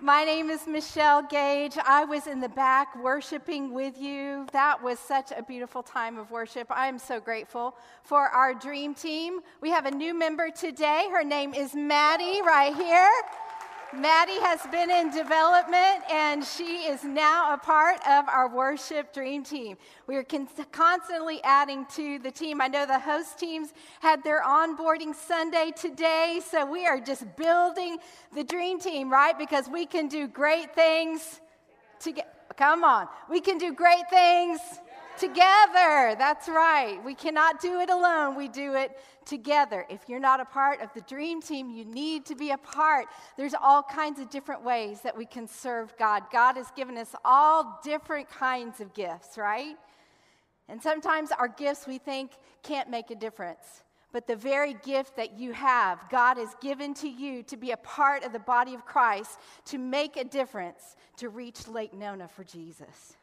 My name is Michelle Gage. I was in the back worshiping with you. That was such a beautiful time of worship. I am so grateful for our dream team. We have a new member today. Her name is Maddie, right here. Maddie has been in development and she is now a part of our worship dream team. We are con- constantly adding to the team. I know the host teams had their onboarding Sunday today, so we are just building the dream team, right? Because we can do great things together. Come on, we can do great things together. That's right. We cannot do it alone. We do it together. If you're not a part of the dream team, you need to be a part. There's all kinds of different ways that we can serve God. God has given us all different kinds of gifts, right? And sometimes our gifts we think can't make a difference. But the very gift that you have, God has given to you to be a part of the body of Christ, to make a difference, to reach Lake Nona for Jesus.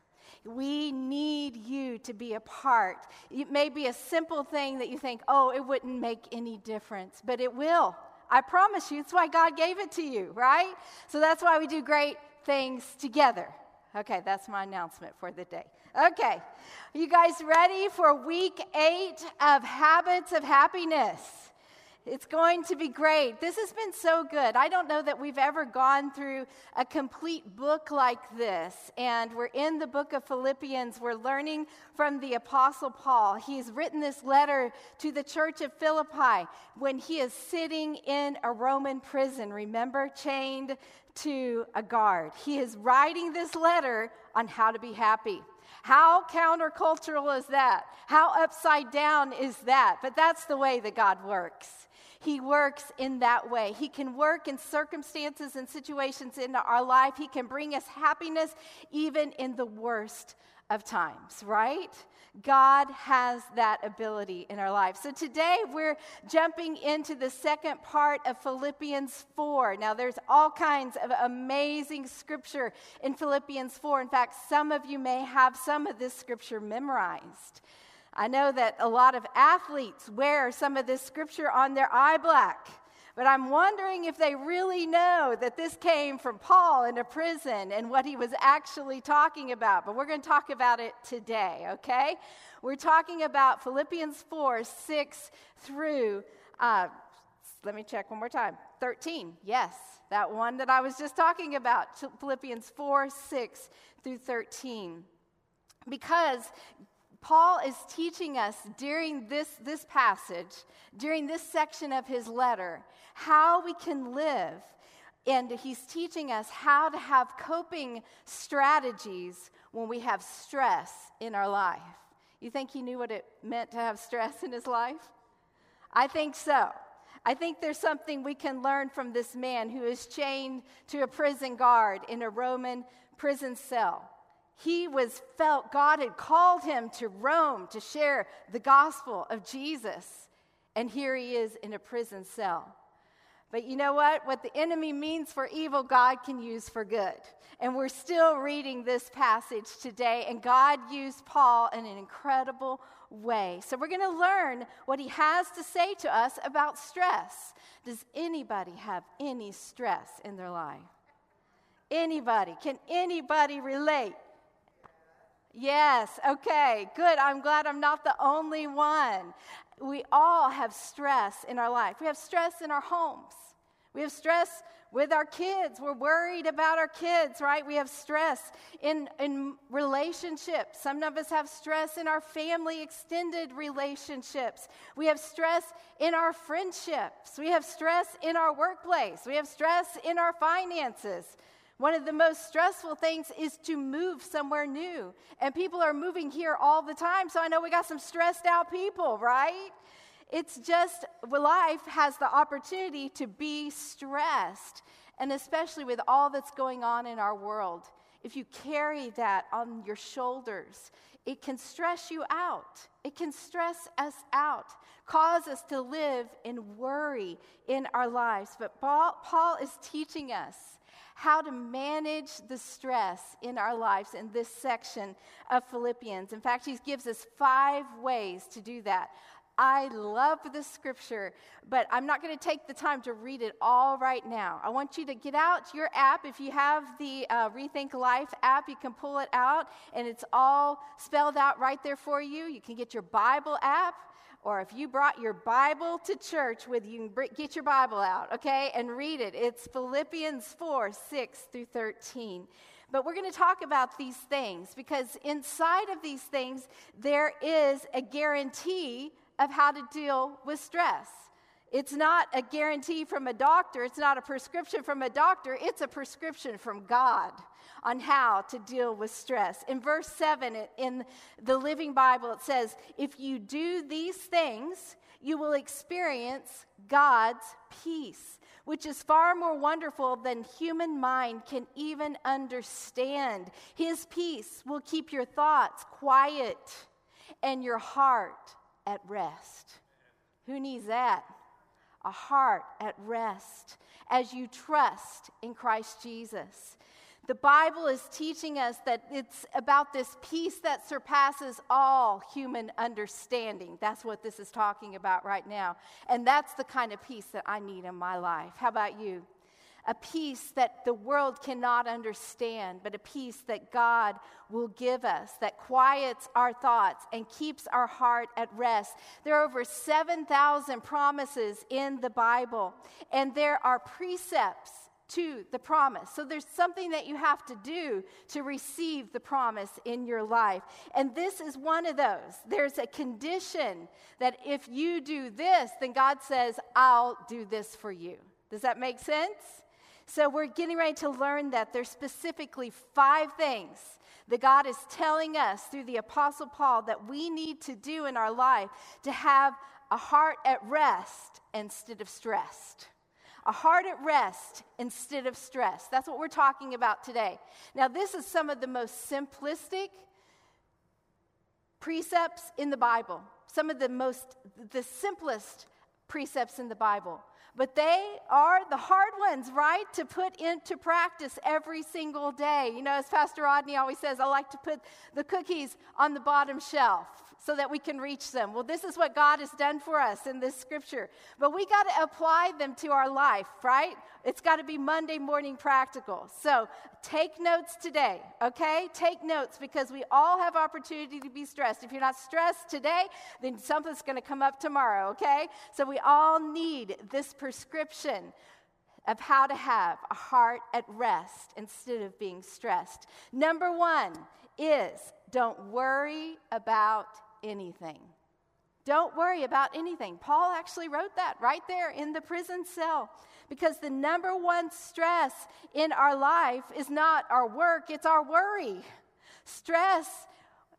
We need you to be a part. It may be a simple thing that you think, oh, it wouldn't make any difference, but it will. I promise you. It's why God gave it to you, right? So that's why we do great things together. Okay, that's my announcement for the day. Okay, you guys ready for week eight of Habits of Happiness? It's going to be great. This has been so good. I don't know that we've ever gone through a complete book like this. And we're in the book of Philippians. We're learning from the Apostle Paul. He's written this letter to the church of Philippi when he is sitting in a Roman prison, remember, chained to a guard. He is writing this letter on how to be happy. How countercultural is that? How upside down is that? But that's the way that God works. He works in that way. He can work in circumstances and situations in our life. He can bring us happiness even in the worst of times, right? God has that ability in our life. So today we're jumping into the second part of Philippians 4. Now, there's all kinds of amazing scripture in Philippians 4. In fact, some of you may have some of this scripture memorized. I know that a lot of athletes wear some of this scripture on their eye black, but I'm wondering if they really know that this came from Paul in a prison and what he was actually talking about. But we're going to talk about it today, okay? We're talking about Philippians 4 6 through, uh, let me check one more time 13. Yes, that one that I was just talking about, Philippians 4 6 through 13 because Paul is teaching us during this, this passage, during this section of his letter, how we can live. And he's teaching us how to have coping strategies when we have stress in our life. You think he knew what it meant to have stress in his life? I think so. I think there's something we can learn from this man who is chained to a prison guard in a Roman prison cell. He was felt God had called him to Rome to share the gospel of Jesus. And here he is in a prison cell. But you know what? What the enemy means for evil, God can use for good. And we're still reading this passage today, and God used Paul in an incredible way. So we're going to learn what he has to say to us about stress. Does anybody have any stress in their life? Anybody? Can anybody relate? Yes, okay, good. I'm glad I'm not the only one. We all have stress in our life. We have stress in our homes. We have stress with our kids. We're worried about our kids, right? We have stress in, in relationships. Some of us have stress in our family extended relationships. We have stress in our friendships. We have stress in our workplace. We have stress in our finances. One of the most stressful things is to move somewhere new. And people are moving here all the time. So I know we got some stressed out people, right? It's just life has the opportunity to be stressed. And especially with all that's going on in our world, if you carry that on your shoulders, it can stress you out. It can stress us out, cause us to live in worry in our lives. But Paul, is teaching us how to manage the stress in our lives in this section of Philippians. In fact, he gives us five ways to do that. I love this scripture, but I'm not going to take the time to read it all right now. I want you to get out your app. If you have the uh, Rethink Life app, you can pull it out, and it's all spelled out right there for you. You can get your Bible app, or if you brought your Bible to church with you, get your Bible out, okay, and read it. It's Philippians 4 6 through 13. But we're going to talk about these things because inside of these things, there is a guarantee of how to deal with stress. It's not a guarantee from a doctor, it's not a prescription from a doctor, it's a prescription from God on how to deal with stress. In verse 7 in the Living Bible, it says, If you do these things, you will experience God's peace, which is far more wonderful than human mind can even understand. His peace will keep your thoughts quiet and your heart at rest. Who needs that? A heart at rest as you trust in Christ Jesus. The Bible is teaching us that it's about this peace that surpasses all human understanding. That's what this is talking about right now. And that's the kind of peace that I need in my life. How about you? A peace that the world cannot understand, but a peace that God will give us, that quiets our thoughts and keeps our heart at rest. There are over 7,000 promises in the Bible, and there are precepts to the promise. So there's something that you have to do to receive the promise in your life. And this is one of those. There's a condition that if you do this, then God says, I'll do this for you. Does that make sense? So we're getting ready to learn that there's specifically five things that God is telling us through the Apostle Paul that we need to do in our life to have a heart at rest instead of stressed. A heart at rest instead of stress. That's what we're talking about today. Now, this is some of the most simplistic precepts in the Bible, some of the most, the simplest precepts in the Bible but they are the hard ones, right, to put into practice every single day. You know, as Pastor Rodney always says, I like to put the cookies on the bottom shelf so that we can reach them. Well, this is what God has done for us in this scripture. But we got to apply them to our life, right? It's got to be Monday morning practical. So take notes today, okay? Take notes because we all have opportunity to be stressed. If you're not stressed today, then something's going to come up tomorrow, okay? So we all need this prescription of how to have a heart at rest instead of being stressed. Number one is don't worry about anything. Don't worry about anything. Paul actually wrote that right there in the prison cell because the number one stress in our life is not our work, it's our worry. Stress,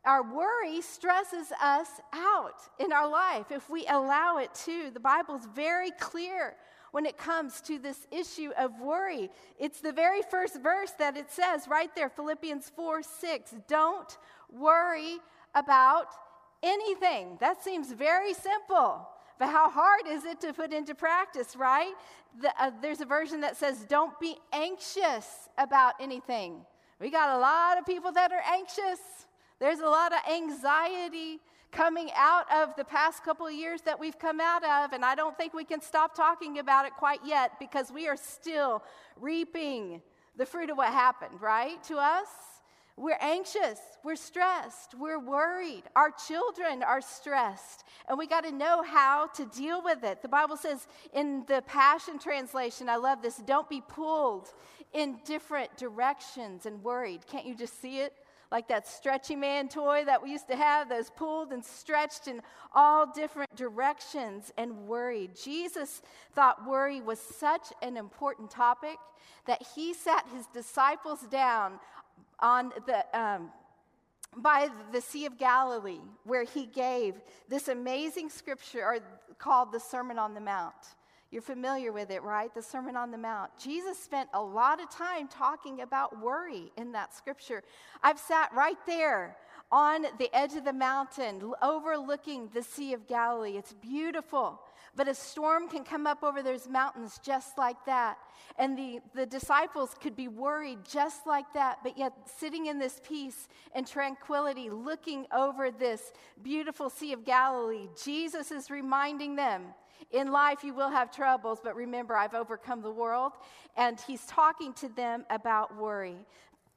our worry stresses us out in our life if we allow it to. The Bible's very clear when it comes to this issue of worry. It's the very first verse that it says right there, Philippians 4 6. Don't worry about anything. That seems very simple. But how hard is it to put into practice, right? The, uh, there's a version that says, don't be anxious about anything. We got a lot of people that are anxious. There's a lot of anxiety coming out of the past couple years that we've come out of, and I don't think we can stop talking about it quite yet because we are still reaping the fruit of what happened, right, to us. We're anxious, we're stressed, we're worried. Our children are stressed, and we got to know how to deal with it. The Bible says in the Passion Translation, I love this don't be pulled in different directions and worried. Can't you just see it? Like that stretchy man toy that we used to have, those pulled and stretched in all different directions and worried. Jesus thought worry was such an important topic that he sat his disciples down on the, um, by the Sea of Galilee, where he gave this amazing scripture called the Sermon on the Mount. You're familiar with it, right? The Sermon on the Mount. Jesus spent a lot of time talking about worry in that scripture. I've sat right there on the edge of the mountain, overlooking the Sea of Galilee. It's beautiful. But a storm can come up over those mountains just like that. And the, the disciples could be worried just like that, but yet sitting in this peace and tranquility, looking over this beautiful Sea of Galilee, Jesus is reminding them in life, you will have troubles, but remember, I've overcome the world. And he's talking to them about worry.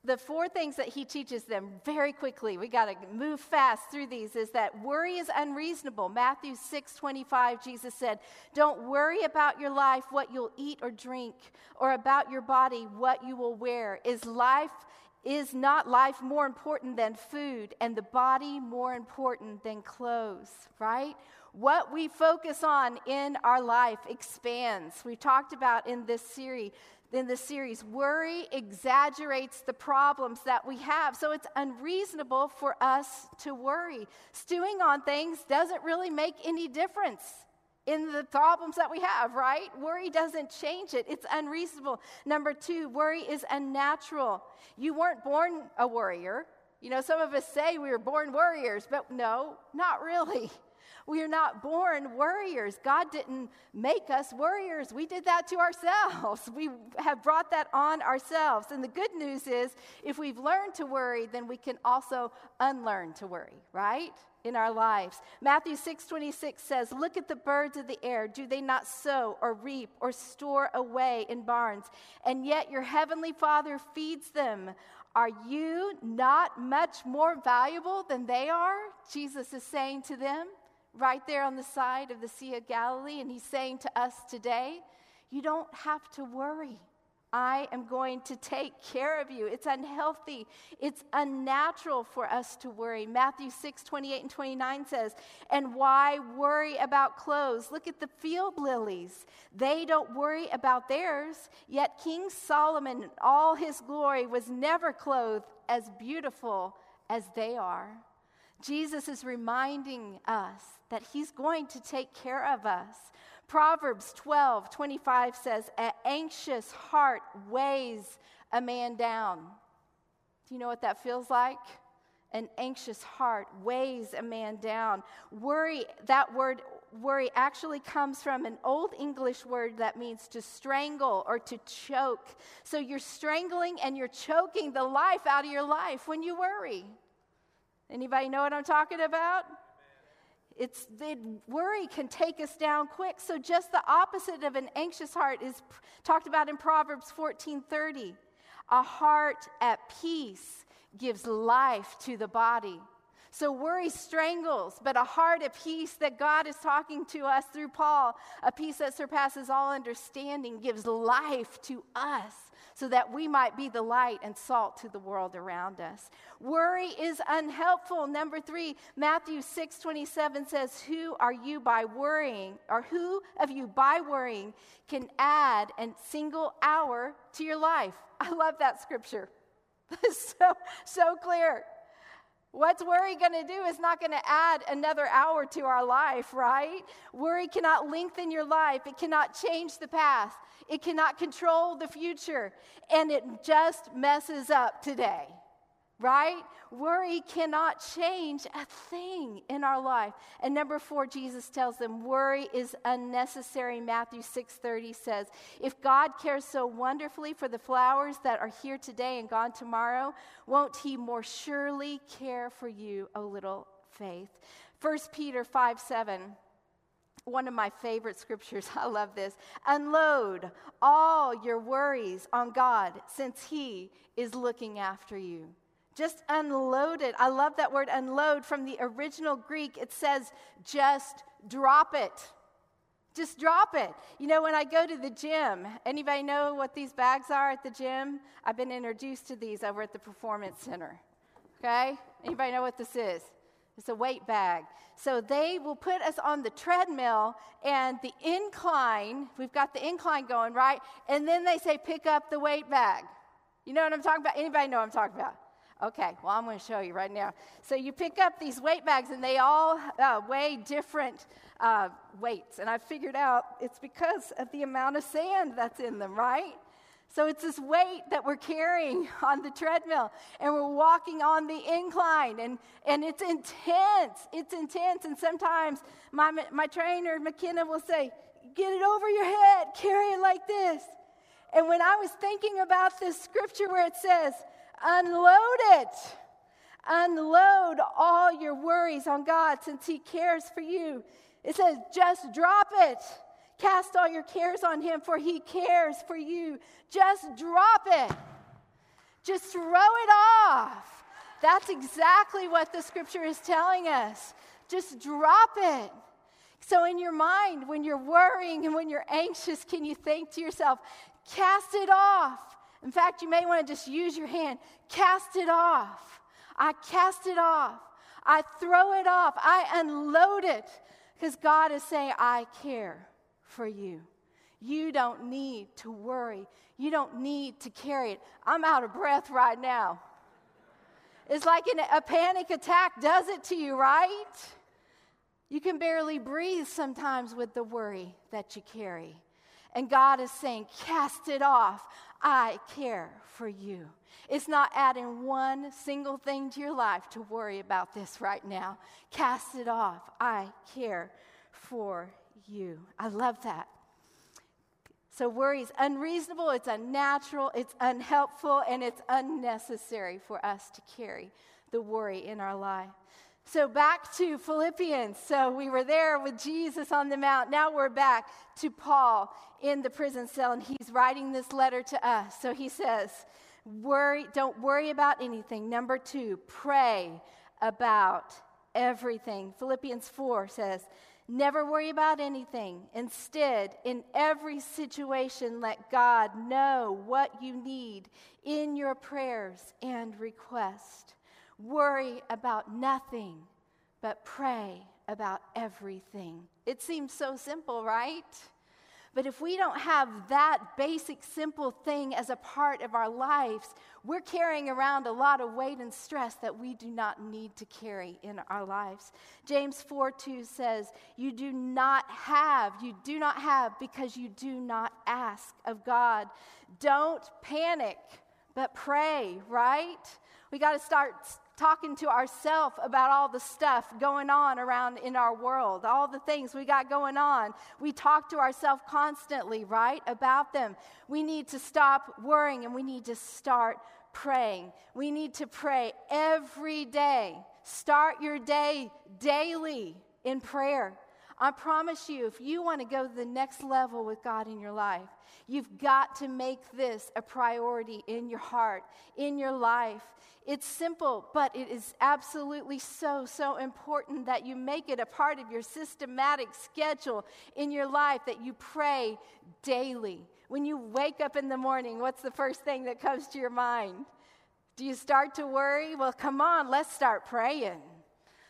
The four things that he teaches them very quickly, we got to move fast through these, is that worry is unreasonable. Matthew 6 25, Jesus said, Don't worry about your life, what you'll eat or drink, or about your body, what you will wear. Is life is not life more important than food and the body more important than clothes, right? What we focus on in our life expands. We talked about in this series in this series, worry exaggerates the problems that we have. So it's unreasonable for us to worry. Stewing on things doesn't really make any difference in the problems that we have, right? Worry doesn't change it. It's unreasonable. Number two, worry is unnatural. You weren't born a worrier. You know, some of us say we were born warriors, but no, not really. We are not born worriers. God didn't make us worriers. We did that to ourselves. We have brought that on ourselves. And the good news is, if we've learned to worry, then we can also unlearn to worry, right? In our lives. Matthew 6 26 says, Look at the birds of the air. Do they not sow or reap or store away in barns? And yet your heavenly Father feeds them. Are you not much more valuable than they are? Jesus is saying to them right there on the side of the Sea of Galilee. And he's saying to us today, you don't have to worry. I am going to take care of you. It's unhealthy. It's unnatural for us to worry. Matthew 6, 28 and 29 says, And why worry about clothes? Look at the field lilies. They don't worry about theirs. Yet King Solomon, in all his glory, was never clothed as beautiful as they are. Jesus is reminding us that he's going to take care of us. Proverbs 12 25 says, An anxious heart weighs a man down. Do you know what that feels like? An anxious heart weighs a man down. Worry, that word worry actually comes from an old English word that means to strangle or to choke. So you're strangling and you're choking the life out of your life when you worry. Anybody know what I'm talking about? It's the worry can take us down quick. So just the opposite of an anxious heart is talked about in Proverbs 14:30. A heart at peace gives life to the body. So worry strangles, but a heart of peace that God is talking to us through Paul, a peace that surpasses all understanding, gives life to us so that we might be the light and salt to the world around us. Worry is unhelpful. Number three, Matthew 6 27 says, Who are you by worrying, or who of you by worrying can add a single hour to your life? I love that scripture. so, so clear. What's worry going to do is not going to add another hour to our life, right? Worry cannot lengthen your life. It cannot change the past. It cannot control the future. And it just messes up today, right? Worry cannot change a thing in our life. And number four, Jesus tells them worry is unnecessary. Matthew 6:30 says, if God cares so wonderfully for the flowers that are here today and gone tomorrow, won't he more surely care for you, O little faith? 1 Peter 5 7 one of my favorite scriptures. I love this. Unload all your worries on God since He is looking after you. Just unload it. I love that word unload from the original Greek. It says just drop it. Just drop it. You know, when I go to the gym, anybody know what these bags are at the gym? I've been introduced to these over at the Performance Center. Okay? Anybody know what this is? It's a weight bag. So they will put us on the treadmill and the incline, we've got the incline going, right? And then they say, pick up the weight bag. You know what I'm talking about? Anybody know what I'm talking about? Okay, well, I'm going to show you right now. So you pick up these weight bags, and they all uh, weigh different uh, weights. And I figured out it's because of the amount of sand that's in them, right? So it's this weight that we're carrying on the treadmill, and we're walking on the incline, and, and it's intense. It's intense. And sometimes my, my trainer, McKenna, will say, Get it over your head, carry it like this. And when I was thinking about this scripture where it says, Unload it. Unload all your worries on God since He cares for you. It says, just drop it. Cast all your cares on Him, for He cares for you. Just drop it. Just throw it off. That's exactly what the scripture is telling us. Just drop it. So, in your mind, when you're worrying and when you're anxious, can you think to yourself, cast it off? In fact, you may want to just use your hand. Cast it off. I cast it off. I throw it off. I unload it because God is saying, I care for you. You don't need to worry. You don't need to carry it. I'm out of breath right now. It's like an, a panic attack does it to you, right? You can barely breathe sometimes with the worry that you carry. And God is saying, Cast it off. I care for you. It's not adding one single thing to your life to worry about this right now. Cast it off. I care for you. I love that. So, worry is unreasonable, it's unnatural, it's unhelpful, and it's unnecessary for us to carry the worry in our life. So, back to Philippians. So, we were there with Jesus on the mount. Now we're back to Paul in the prison cell, and he's writing this letter to us. So, he says, worry, Don't worry about anything. Number two, pray about everything. Philippians 4 says, Never worry about anything. Instead, in every situation, let God know what you need in your prayers and request. Worry about nothing, but pray about everything. It seems so simple, right? But if we don't have that basic, simple thing as a part of our lives, we're carrying around a lot of weight and stress that we do not need to carry in our lives. James 4 2 says, You do not have, you do not have because you do not ask of God. Don't panic, but pray, right? We got to start talking to ourselves about all the stuff going on around in our world, all the things we got going on. We talk to ourselves constantly, right, about them. We need to stop worrying and we need to start praying. We need to pray every day. Start your day daily in prayer. I promise you, if you want to go to the next level with God in your life, you've got to make this a priority in your heart, in your life. It's simple, but it is absolutely so, so important that you make it a part of your systematic schedule in your life that you pray daily. When you wake up in the morning, what's the first thing that comes to your mind? Do you start to worry? Well, come on, let's start praying.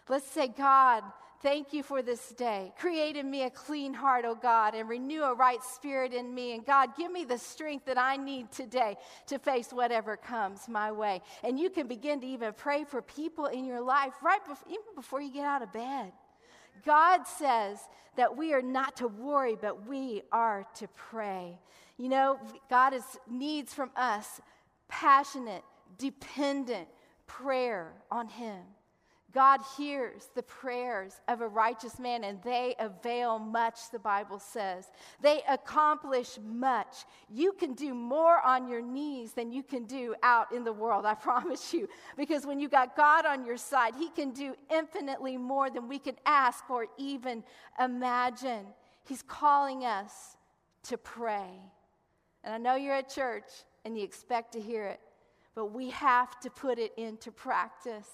Let's say, God, Thank you for this day. Create in me a clean heart, O God, and renew a right spirit in me. And God, give me the strength that I need today to face whatever comes my way. And you can begin to even pray for people in your life right before, even before you get out of bed. God says that we are not to worry, but we are to pray. You know, God is, needs from us passionate, dependent prayer on Him. God hears the prayers of a righteous man and they avail much, the Bible says. They accomplish much. You can do more on your knees than you can do out in the world, I promise you. Because when you got God on your side, He can do infinitely more than we can ask or even imagine. He's calling us to pray. And I know you're at church and you expect to hear it but we have to put it into practice.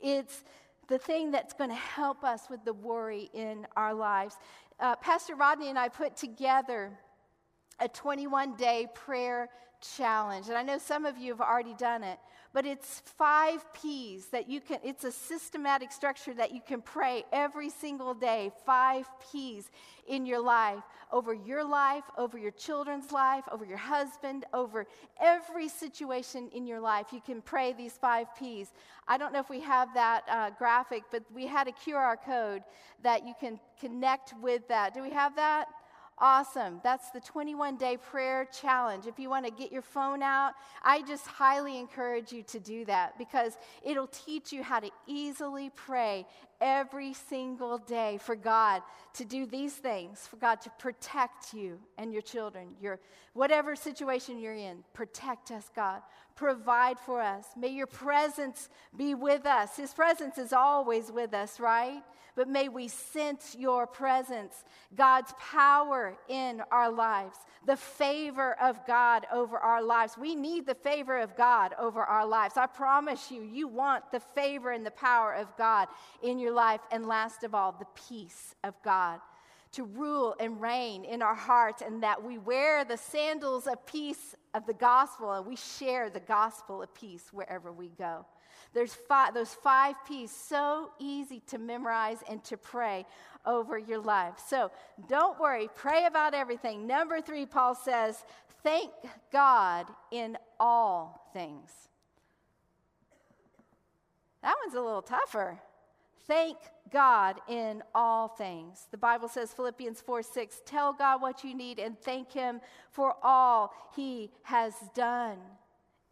It's the thing that's going to help us with the worry in our lives. Uh, Pastor Rodney and I put together a 21 day prayer challenge. And I know some of you have already done it, but it's five P's that you can, it's a systematic structure that you can pray every single day. Five P's in your life over your life, over your children's life, over your husband, over every situation in your life. You can pray these five P's. I don't know if we have that uh, graphic, but we had a QR code that you can connect with that. Do we have that? Awesome. That's the 21 day prayer challenge. If you want to get your phone out, I just highly encourage you to do that because it'll teach you how to easily pray every single day for God to do these things, for God to protect you and your children, your whatever situation you're in. Protect us, God. Provide for us. May your presence be with us. His presence is always with us, right? But may we sense your presence, God's power in our lives, the favor of God over our lives. We need the favor of God over our lives. I promise you, you want the favor and the power of God in your life. And last of all, the peace of God to rule and reign in our hearts, and that we wear the sandals of peace of the gospel and we share the gospel of peace wherever we go. There's five, those five P's, so easy to memorize and to pray over your life. So don't worry, pray about everything. Number three, Paul says, thank God in all things. That one's a little tougher. Thank God in all things. The Bible says, Philippians 4 6, tell God what you need and thank Him for all He has done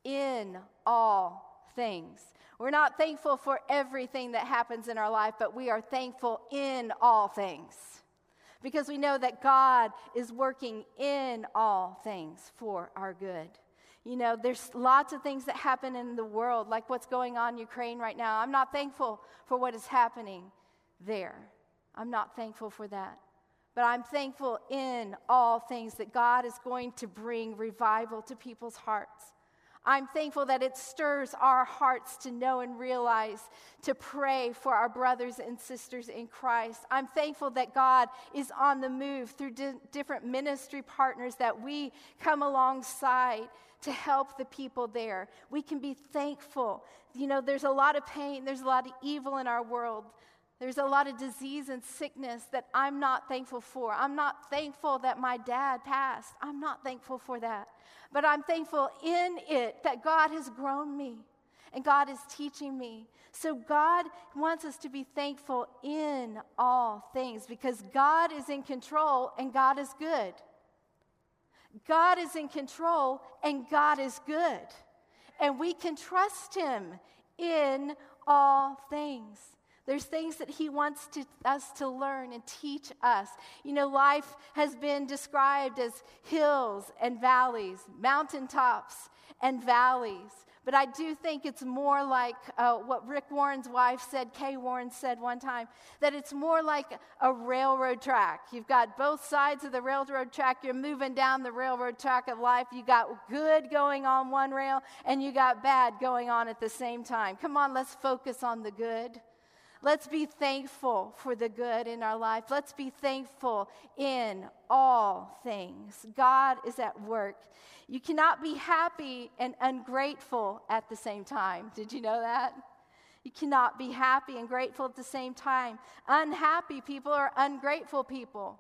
in all things. We're not thankful for everything that happens in our life, but we are thankful in all things because we know that God is working in all things for our good. You know, there's lots of things that happen in the world, like what's going on in Ukraine right now. I'm not thankful for what is happening there. I'm not thankful for that. But I'm thankful in all things that God is going to bring revival to people's hearts. I'm thankful that it stirs our hearts to know and realize, to pray for our brothers and sisters in Christ. I'm thankful that God is on the move through di- different ministry partners that we come alongside to help the people there. We can be thankful. You know, there's a lot of pain, there's a lot of evil in our world. There's a lot of disease and sickness that I'm not thankful for. I'm not thankful that my dad passed. I'm not thankful for that. But I'm thankful in it that God has grown me and God is teaching me. So God wants us to be thankful in all things because God is in control and God is good. God is in control and God is good. And we can trust Him in all things. There's things that He wants to, us to learn and teach us. You know, life has been described as hills and valleys, mountaintops and valleys. But I do think it's more like uh, what Rick Warren's wife said, Kay Warren said one time, that it's more like a railroad track. You've got both sides of the railroad track. You're moving down the railroad track of life. You got good going on one rail, and you got bad going on at the same time. Come on, let's focus on the good. Let's be thankful for the good in our life. Let's be thankful in all things. God is at work. You cannot be happy and ungrateful at the same time. Did you know that? You cannot be happy and grateful at the same time. Unhappy people are ungrateful people.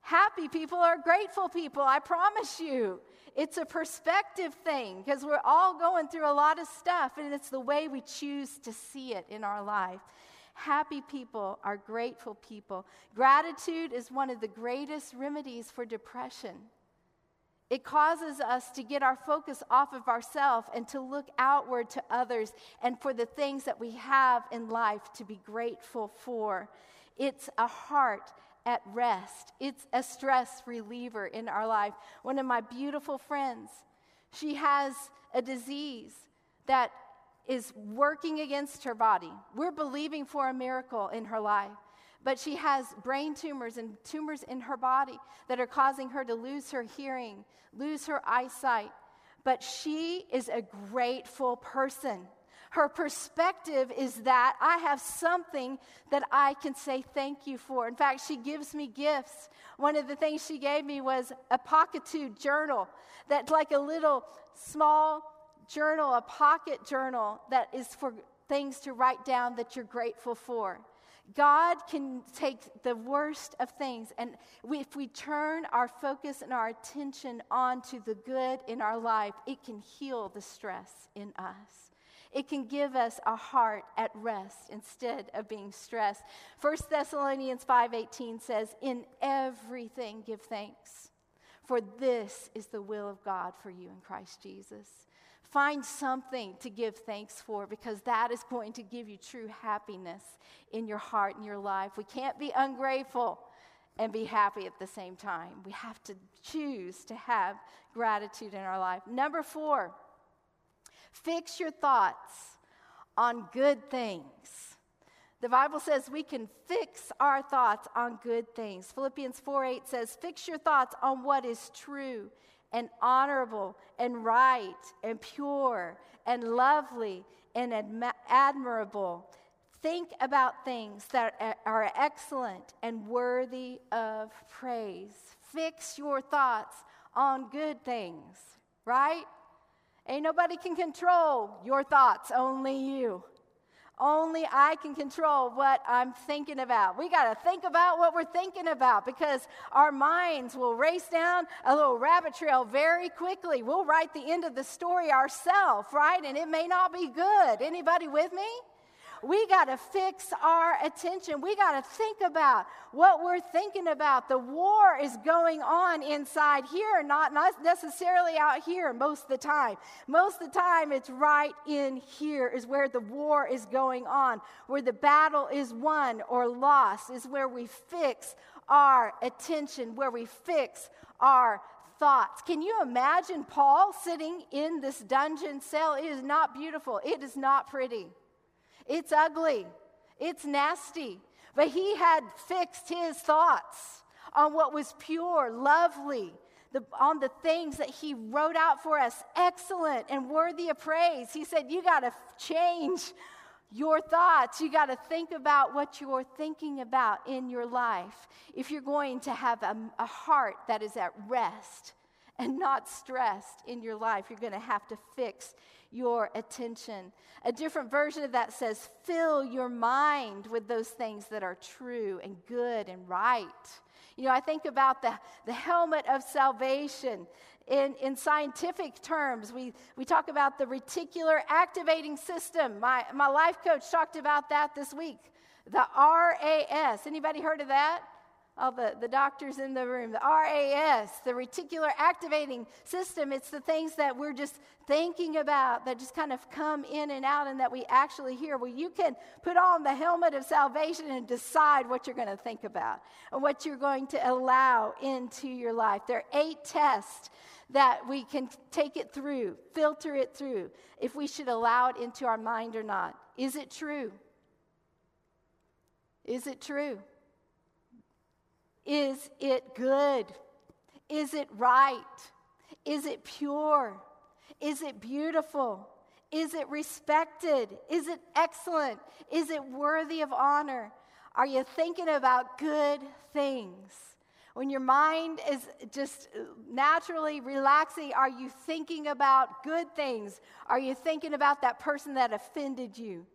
Happy people are grateful people, I promise you. It's a perspective thing because we're all going through a lot of stuff, and it's the way we choose to see it in our life. Happy people are grateful people. Gratitude is one of the greatest remedies for depression. It causes us to get our focus off of ourselves and to look outward to others and for the things that we have in life to be grateful for. It's a heart at rest. It's a stress reliever in our life. One of my beautiful friends, she has a disease that is working against her body. We're believing for a miracle in her life. But she has brain tumors and tumors in her body that are causing her to lose her hearing, lose her eyesight. But she is a grateful person Her perspective is that I have something that I can say thank you for. In fact, she gives me gifts. One of the things she gave me was a pockitude journal that's like a little small journal, a pocket journal that is for things to write down that you're grateful for. God can take the worst of things, and we, if we turn our focus and our attention onto the good in our life, it can heal the stress in us. It can give us a heart at rest instead of being stressed. 1 Thessalonians 5:18 says, "In everything give thanks, for this is the will of God for you in Christ Jesus." Find something to give thanks for because that is going to give you true happiness in your heart and your life. We can't be ungrateful and be happy at the same time. We have to choose to have gratitude in our life. Number four, fix your thoughts on good things. The Bible says we can fix our thoughts on good things. Philippians 4 8 says, Fix your thoughts on what is true and honorable and right and pure and lovely and admirable. Think about things that are excellent and worthy of praise. Fix your thoughts on good things, right? Ain't nobody can control your thoughts, only you. Only I can control what I'm thinking about. We got to think about what we're thinking about because our minds will race down a little rabbit trail very quickly. We'll write the end of the story ourselves, right? And it may not be good. Anybody with me? We got to fix our attention. We got to think about what we're thinking about. The war is going on inside here, not, not necessarily out here most of the time. Most of the time, it's right in here is where the war is going on, where the battle is won or lost, is where we fix our attention, where we fix our thoughts. Can you imagine Paul sitting in this dungeon cell? It is not beautiful, it is not pretty. It's ugly, it's nasty. But he had fixed his thoughts on what was pure, lovely, the, on the things that he wrote out for us, excellent and worthy of praise. He said, You got to change your thoughts. You got to think about what you're thinking about in your life if you're going to have a, a heart that is at rest and not stressed in your life. You're going to have to fix your attention. A different version of that says, fill your mind with those things that are true and good and right. You know, I think about the, the helmet of salvation. In, in scientific terms, we, we talk about the reticular activating system. My, my life coach talked about that this week. The RAS. Anybody heard of that? All the, the doctors in the room, the RAS, the reticular activating system. It's the things that we're just thinking about that just kind of come in and out and that we actually hear. Well, you can put on the helmet of salvation and decide what you're going to think about and what you're going to allow into your life. There are eight tests that we can take it through, filter it through, if we should allow it into our mind or not. Is it true? Is it true? Is it good? Is it right? Is it pure? Is it beautiful? Is it respected? Is it excellent? Is it worthy of honor? Are you thinking about good things? When your mind is just naturally relaxing, are you thinking about good things? Are you thinking about that person that offended you?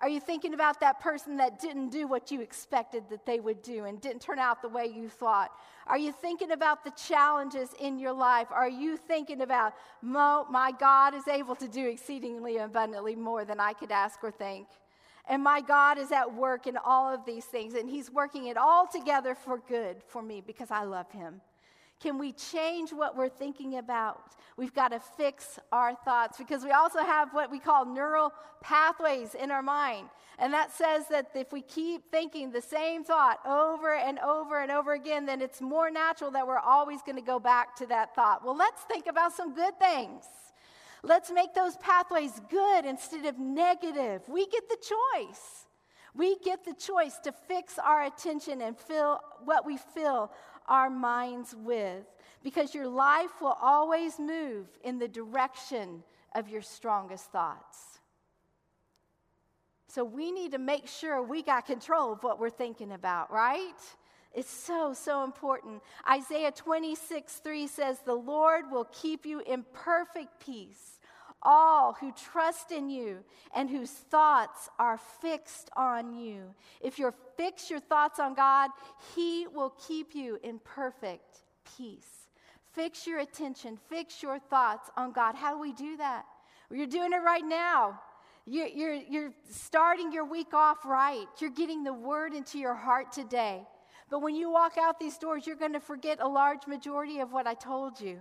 Are you thinking about that person that didn't do what you expected that they would do and didn't turn out the way you thought? Are you thinking about the challenges in your life? Are you thinking about, my God is able to do exceedingly abundantly more than I could ask or think? And my God is at work in all of these things, and He's working it all together for good for me because I love Him. Can we change what we're thinking about? We've got to fix our thoughts because we also have what we call neural pathways in our mind. And that says that if we keep thinking the same thought over and over and over again, then it's more natural that we're always going to go back to that thought. Well, let's think about some good things. Let's make those pathways good instead of negative. We get the choice. We get the choice to fix our attention and fill what we fill our minds with because your life will always move in the direction of your strongest thoughts. So we need to make sure we got control of what we're thinking about, right? It's so, so important. Isaiah 26, 3 says, The Lord will keep you in perfect peace, all who trust in you and whose thoughts are fixed on you. If you fix your thoughts on God, He will keep you in perfect peace. Fix your attention, fix your thoughts on God. How do we do that? Well, you're doing it right now. You're, you're, you're starting your week off right. You're getting the word into your heart today. But when you walk out these doors, you're going to forget a large majority of what I told you.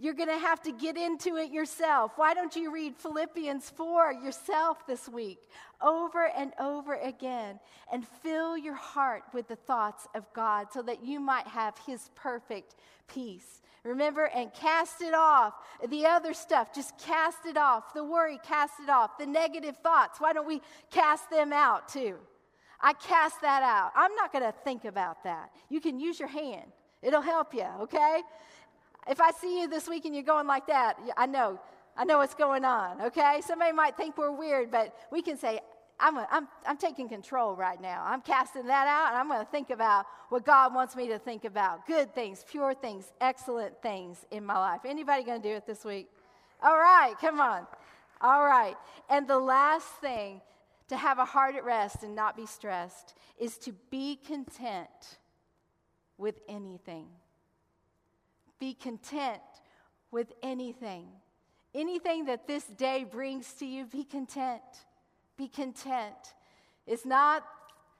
You're going to have to get into it yourself. Why don't you read Philippians 4 yourself this week, over and over again, and fill your heart with the thoughts of God so that you might have His perfect peace. Remember, and cast it off. The other stuff, just cast it off. The worry, cast it off. The negative thoughts, why don't we cast them out too? I cast that out. I'm not going to think about that. You can use your hand, it'll help you, okay? If I see you this week and you're going like that, I know, I know what's going on, okay? Somebody might think we're weird, but we can say, I'm, a, I'm, I'm taking control right now. I'm casting that out, and I'm going to think about what God wants me to think about good things, pure things, excellent things in my life. Anybody going to do it this week? All right, come on. All right. And the last thing to have a heart at rest and not be stressed is to be content with anything. Be content with anything. Anything that this day brings to you, be content. Be content. It's not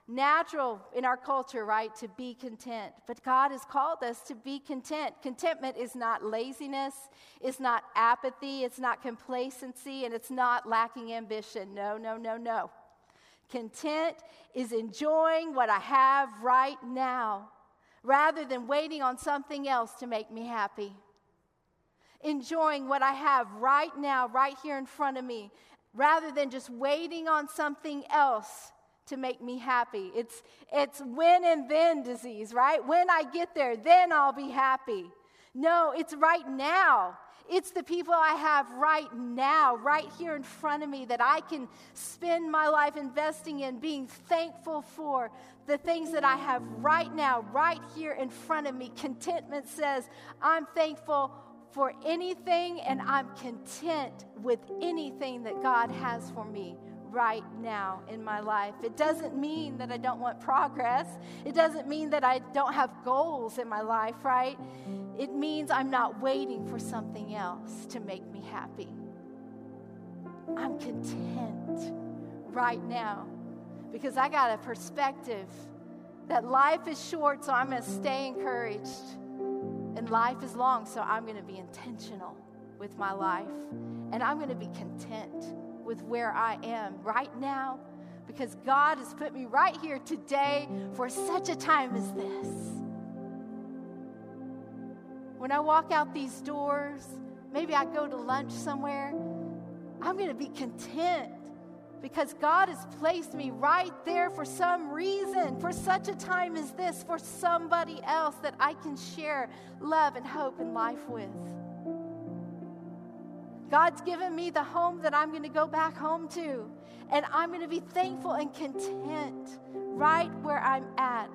natural in our culture, right, to be content. But God has called us to be content. Contentment is not laziness, it's not apathy, it's not complacency, and it's not lacking ambition. No, no, no, no. Content is enjoying what I have right now rather than waiting on something else to make me happy. Enjoying what I have right now, right here in front of me, rather than just waiting on something else to make me happy. It's, it's when and then disease, right? When I get there, then I'll be happy. No, it's right now. It's the people I have right now, right here in front of me, that I can spend my life investing in, being thankful for the things that I have right now, right here in front of me. Contentment says, I'm thankful for anything and I'm content with anything that God has for me right now in my life. It doesn't mean that I don't want progress. It doesn't mean that I don't have goals in my life, right? It means I'm not waiting for something else to make me happy. I'm content right now because I got a perspective that life is short, so I'm going to stay encouraged. And life is long, so I'm going to be intentional with my life. And I'm going to be content with where I am right now because God has put me right here today for such a time as this. When I walk out these doors, maybe I go to lunch somewhere, I'm going to be content because God has placed me right there for some reason, for such a time as this, for somebody else that I can share love and hope and life with. God's given me the home that I'm going to go back home to. And I'm going to be thankful and content right where I'm at.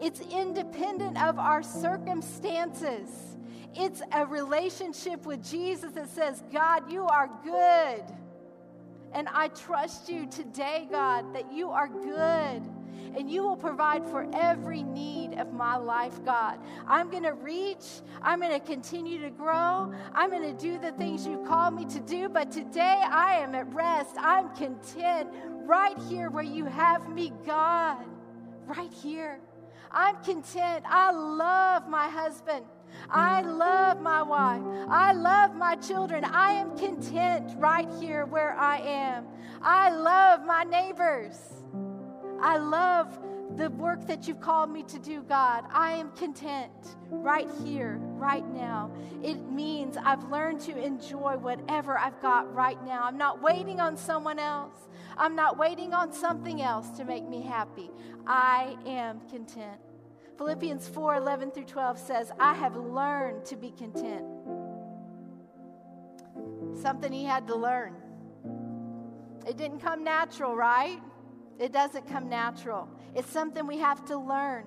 It's independent of our circumstances. It's a relationship with Jesus that says, God, you are good. And I trust you today, God, that you are good and you will provide for every need of my life, God. I'm going to reach, I'm going to continue to grow, I'm going to do the things you call me to do, but today I am at rest. I'm content right here where you have me, God, right here. I'm content. I love my husband. I love my wife. I love my children. I am content right here where I am. I love my neighbors. I love the work that you've called me to do, God. I am content right here, right now. It means I've learned to enjoy whatever I've got right now. I'm not waiting on someone else, I'm not waiting on something else to make me happy. I am content. Philippians 4 11 through 12 says, I have learned to be content. Something he had to learn. It didn't come natural, right? It doesn't come natural. It's something we have to learn.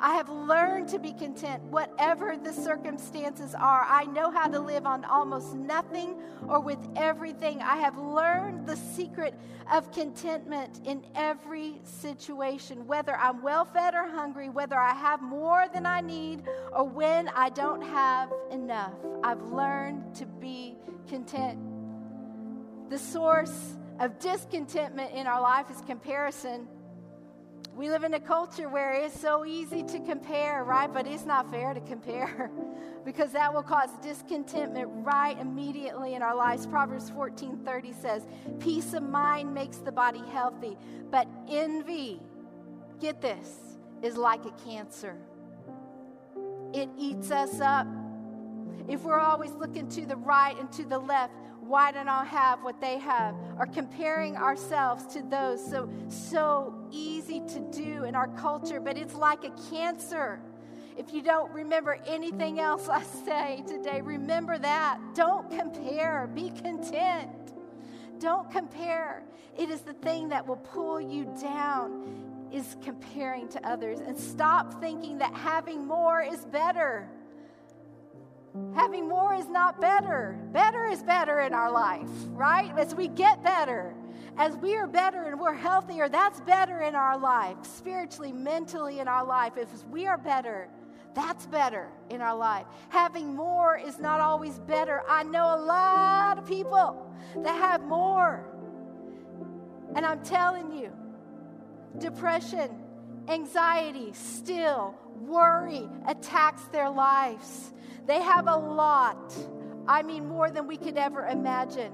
I have learned to be content, whatever the circumstances are. I know how to live on almost nothing or with everything. I have learned the secret of contentment in every situation, whether I'm well fed or hungry, whether I have more than I need, or when I don't have enough. I've learned to be content. The source of discontentment in our life is comparison. We live in a culture where it's so easy to compare, right? But it's not fair to compare because that will cause discontentment right immediately in our lives. Proverbs 14:30 says, "Peace of mind makes the body healthy, but envy, get this, is like a cancer. It eats us up. If we're always looking to the right and to the left, why don't I have what they have? Or comparing ourselves to those so so easy to do in our culture, but it's like a cancer. If you don't remember anything else I say today, remember that. Don't compare. Be content. Don't compare. It is the thing that will pull you down is comparing to others and stop thinking that having more is better. Having more is not better. Better is better in our life, right? As we get better, as we are better and we're healthier, that's better in our life, spiritually, mentally in our life. If we are better, that's better in our life. Having more is not always better. I know a lot of people that have more. And I'm telling you, depression, anxiety, still, worry attacks their lives. They have a lot. I mean, more than we could ever imagine.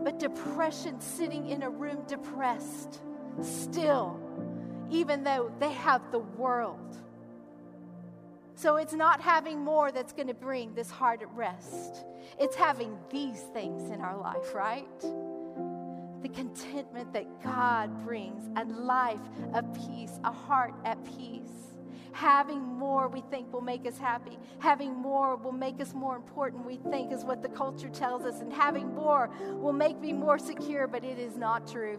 But depression, sitting in a room depressed, still, even though they have the world. So it's not having more that's going to bring this heart at rest. It's having these things in our life, right? The contentment that God brings, a life of peace, a heart at peace. Having more, we think, will make us happy. Having more will make us more important, we think, is what the culture tells us. And having more will make me more secure, but it is not true.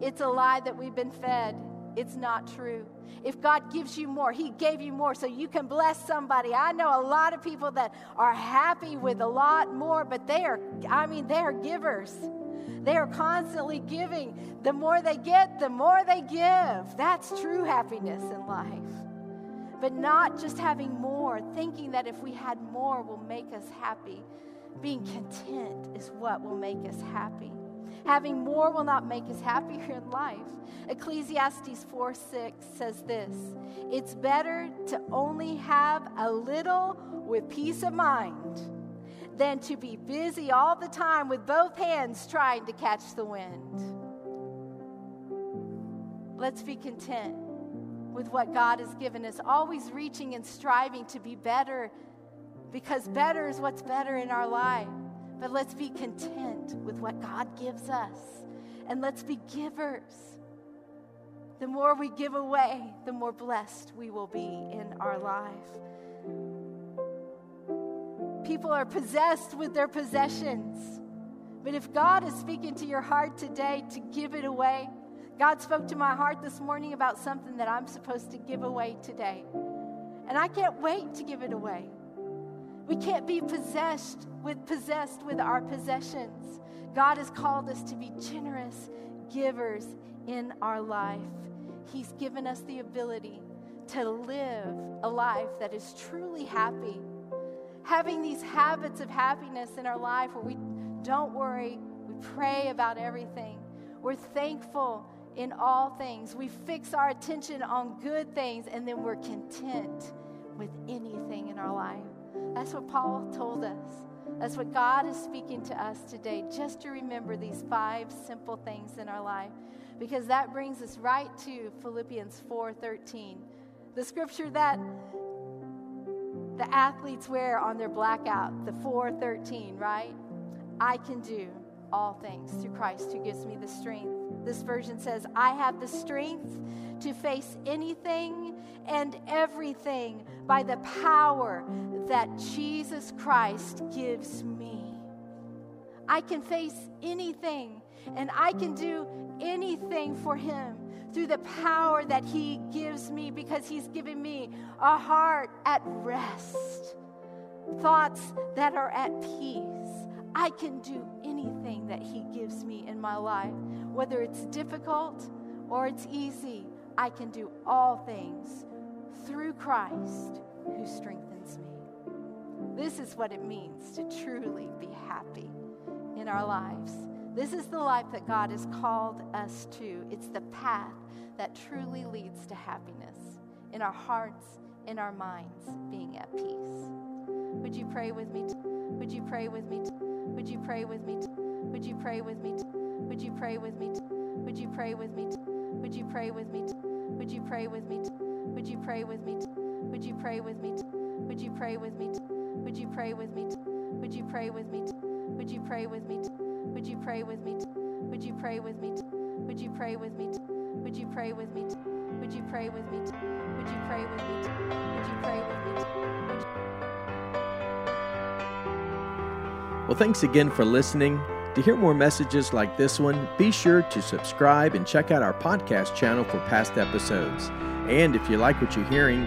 It's a lie that we've been fed. It's not true. If God gives you more, He gave you more so you can bless somebody. I know a lot of people that are happy with a lot more, but they are, I mean, they are givers. They are constantly giving. The more they get, the more they give. That's true happiness in life. But not just having more, thinking that if we had more will make us happy. Being content is what will make us happy. Having more will not make us happier in life. Ecclesiastes 4 6 says this It's better to only have a little with peace of mind than to be busy all the time with both hands trying to catch the wind. Let's be content with what God has given us, always reaching and striving to be better because better is what's better in our life. But let's be content with what God gives us and let's be givers. The more we give away, the more blessed we will be in our life. People are possessed with their possessions. But if God is speaking to your heart today to give it away, God spoke to my heart this morning about something that I'm supposed to give away today. And I can't wait to give it away. We can't be possessed with possessed with our possessions. God has called us to be generous givers in our life. He's given us the ability to live a life that is truly happy having these habits of happiness in our life where we don't worry, we pray about everything, we're thankful in all things, we fix our attention on good things, and then we're content with anything in our life. That's what Paul told us. That's what God is speaking to us today, just to remember these five simple things in our life. Because that brings us right to Philippians 4:13. The scripture that the athletes wear on their blackout, the 413, right? I can do all things through Christ who gives me the strength. This version says, I have the strength to face anything and everything by the power that Jesus Christ gives me. I can face anything and I can do anything for Him through the power that He gives me because He's given me a heart at rest, thoughts that are at peace. I can do anything that He gives me in my life, whether it's difficult or it's easy. I can do all things through Christ who strengthens me. This is what it means to truly be happy in our lives. This is the life that God has called us to. It's the path that truly leads to happiness in our hearts, in our minds, being at peace. Would you pray with me? Would you pray with me? Would you pray with me? Would you pray with me? Would you pray with me? Would you pray with me? Would you pray with me? Would you pray with me? Would you pray with me? Would you pray with me? Would you pray with me? Would you pray with me? Would you pray with me? Would you pray with me? Would you pray with me? Would you pray with me? Would you pray with me? Would you pray with me? Would you pray with me? Would you pray with me? Would you pray with me? Well, thanks again for listening. To hear more messages like this one, be sure to subscribe and check out our podcast channel for past episodes. And if you like what you're hearing,